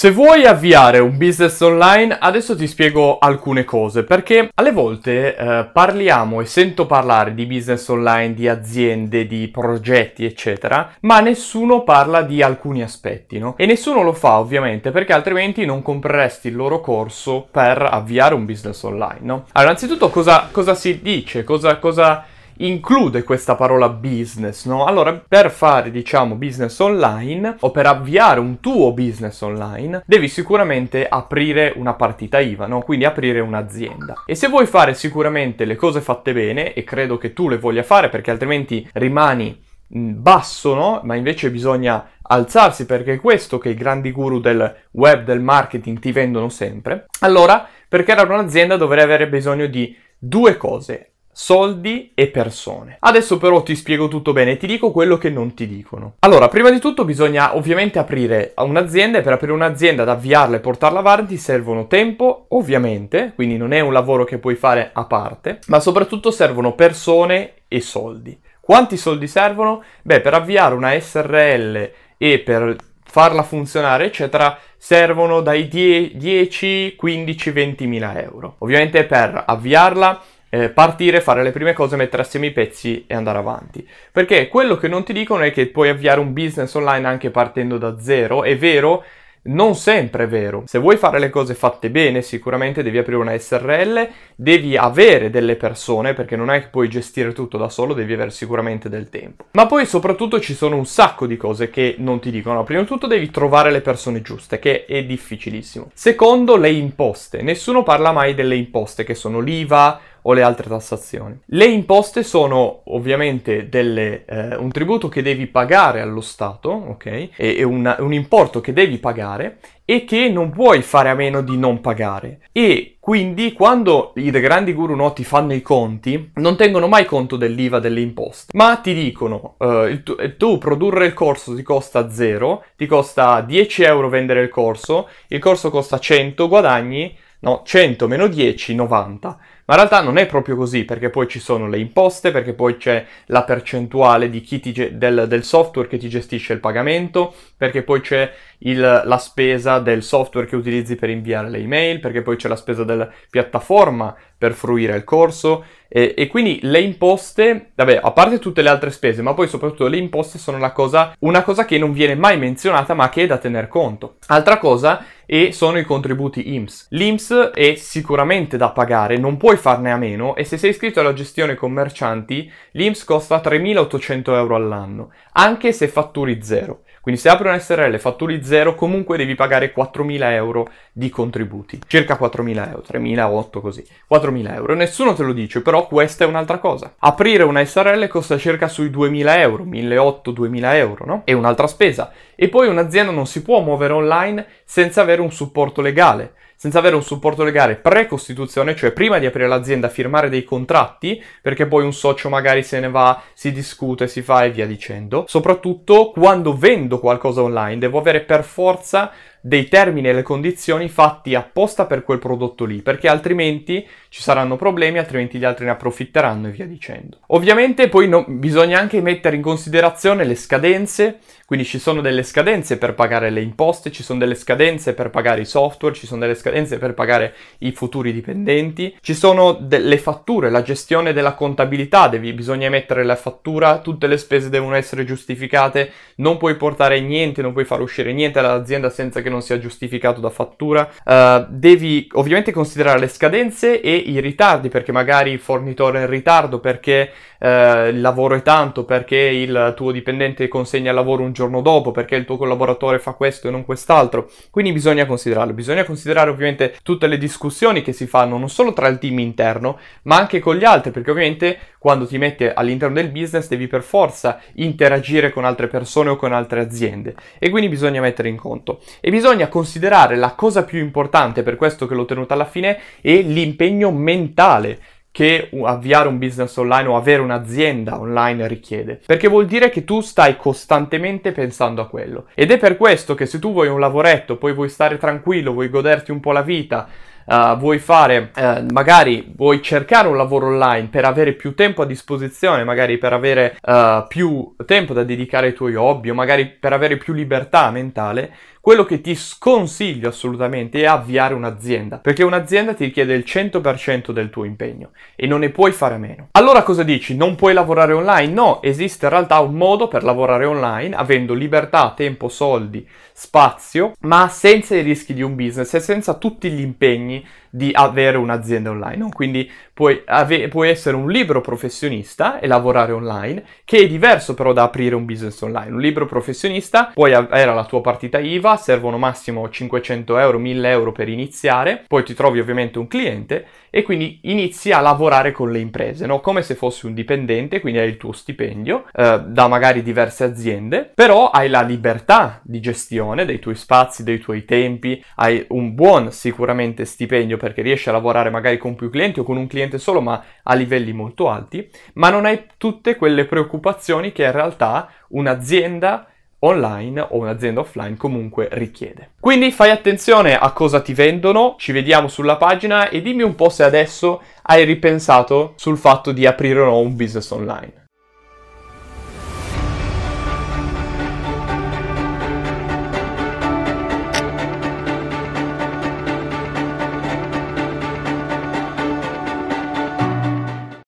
Se vuoi avviare un business online, adesso ti spiego alcune cose, perché alle volte eh, parliamo e sento parlare di business online, di aziende, di progetti, eccetera, ma nessuno parla di alcuni aspetti, no? E nessuno lo fa ovviamente, perché altrimenti non compreresti il loro corso per avviare un business online, no? Allora, innanzitutto cosa, cosa si dice, cosa, cosa include questa parola business, no? Allora, per fare, diciamo, business online o per avviare un tuo business online, devi sicuramente aprire una partita IVA, no? Quindi aprire un'azienda. E se vuoi fare sicuramente le cose fatte bene, e credo che tu le voglia fare perché altrimenti rimani basso, no? Ma invece bisogna alzarsi perché è questo che i grandi guru del web, del marketing ti vendono sempre. Allora, per creare un'azienda dovrei avere bisogno di due cose soldi e persone. Adesso però ti spiego tutto bene e ti dico quello che non ti dicono. Allora, prima di tutto bisogna ovviamente aprire un'azienda e per aprire un'azienda, ad avviarla e portarla avanti servono tempo, ovviamente, quindi non è un lavoro che puoi fare a parte, ma soprattutto servono persone e soldi. Quanti soldi servono? Beh, per avviare una SRL e per farla funzionare, eccetera, servono dai 10, 15, 20 mila euro. Ovviamente per avviarla eh, partire, fare le prime cose, mettere assieme i pezzi e andare avanti. Perché quello che non ti dicono è che puoi avviare un business online anche partendo da zero. È vero, non sempre è vero. Se vuoi fare le cose fatte bene, sicuramente devi aprire una SRL, devi avere delle persone, perché non è che puoi gestire tutto da solo, devi avere sicuramente del tempo. Ma poi soprattutto ci sono un sacco di cose che non ti dicono. Prima di tutto devi trovare le persone giuste, che è difficilissimo. Secondo, le imposte. Nessuno parla mai delle imposte, che sono l'IVA, o le altre tassazioni. Le imposte sono ovviamente delle, eh, un tributo che devi pagare allo Stato, ok? E, e un, importo che devi pagare e che non puoi fare a meno di non pagare. E quindi quando i grandi guru noti fanno i conti, non tengono mai conto dell'IVA delle imposte, ma ti dicono, uh, tu, tu, produrre il corso ti costa 0, ti costa 10 euro vendere il corso, il corso costa 100, guadagni, no, 100 meno 10, 90. Ma in realtà non è proprio così, perché poi ci sono le imposte, perché poi c'è la percentuale ti, del, del, software che ti gestisce il pagamento, perché poi c'è il, la spesa del software che utilizzi per inviare le email, perché poi c'è la spesa della piattaforma per fruire il corso. E, e, quindi le imposte, vabbè, a parte tutte le altre spese, ma poi soprattutto le imposte sono cosa, una cosa che non viene mai menzionata, ma che è da tener conto. Altra cosa e sono i contributi IMSS. L'IMSS è sicuramente da pagare, non puoi farne a meno e se sei iscritto alla gestione commercianti, l'IMSS costa 3.800 euro all'anno, anche se fatturi zero. Quindi se apri un SRL e fatturi zero, comunque devi pagare 4.000 euro di contributi. Circa 4.000 euro, 3.008 così. 4.000 euro. Nessuno te lo dice, però questa è un'altra cosa. Aprire una SRL costa circa sui 2.000 euro, 1.800-2.000 euro, no? È un'altra spesa. E poi un'azienda non si può muovere online senza avere un supporto legale senza avere un supporto legale pre-costituzione, cioè prima di aprire l'azienda firmare dei contratti, perché poi un socio magari se ne va, si discute, si fa e via dicendo. Soprattutto quando vendo qualcosa online, devo avere per forza dei termini e le condizioni fatti apposta per quel prodotto lì, perché altrimenti ci saranno problemi, altrimenti gli altri ne approfitteranno e via dicendo. Ovviamente poi no, bisogna anche mettere in considerazione le scadenze, quindi ci sono delle scadenze per pagare le imposte, ci sono delle scadenze per pagare i software, ci sono delle scadenze per pagare i futuri dipendenti, ci sono delle fatture, la gestione della contabilità, devi, bisogna emettere la fattura, tutte le spese devono essere giustificate, non puoi portare niente, non puoi far uscire niente dall'azienda senza che non sia giustificato da fattura. Uh, devi ovviamente considerare le scadenze e i ritardi, perché magari il fornitore è in ritardo, perché uh, il lavoro è tanto, perché il tuo dipendente consegna il lavoro un giorno dopo, perché il tuo collaboratore fa questo e non quest'altro. Quindi bisogna considerarlo. Bisogna considerare ovviamente tutte le discussioni che si fanno non solo tra il team interno, ma anche con gli altri, perché ovviamente quando ti metti all'interno del business devi per forza interagire con altre persone o con altre aziende e quindi bisogna mettere in conto. E bisogna bisogna considerare la cosa più importante, per questo che l'ho tenuta alla fine, è l'impegno mentale che avviare un business online o avere un'azienda online richiede. Perché vuol dire che tu stai costantemente pensando a quello. Ed è per questo che se tu vuoi un lavoretto, poi vuoi stare tranquillo, vuoi goderti un po' la vita, uh, vuoi fare, uh, magari vuoi cercare un lavoro online per avere più tempo a disposizione, magari per avere uh, più tempo da dedicare ai tuoi hobby o magari per avere più libertà mentale, quello che ti sconsiglio assolutamente è avviare un'azienda, perché un'azienda ti richiede il 100% del tuo impegno e non ne puoi fare a meno. Allora cosa dici? Non puoi lavorare online? No, esiste in realtà un modo per lavorare online avendo libertà, tempo, soldi, spazio, ma senza i rischi di un business e senza tutti gli impegni di avere un'azienda online. Quindi puoi, ave- puoi, essere un libero professionista e lavorare online, che è diverso però da aprire un business online. Un libero professionista puoi avere la tua partita IVA, servono massimo 500 euro, 1000 euro per iniziare, poi ti trovi ovviamente un cliente e quindi inizi a lavorare con le imprese, no? come se fossi un dipendente, quindi hai il tuo stipendio eh, da magari diverse aziende, però hai la libertà di gestione dei tuoi spazi, dei tuoi tempi, hai un buon sicuramente stipendio perché riesci a lavorare magari con più clienti o con un cliente solo ma a livelli molto alti, ma non hai tutte quelle preoccupazioni che in realtà un'azienda online o un'azienda offline comunque richiede. Quindi fai attenzione a cosa ti vendono, ci vediamo sulla pagina e dimmi un po' se adesso hai ripensato sul fatto di aprire o no un business online.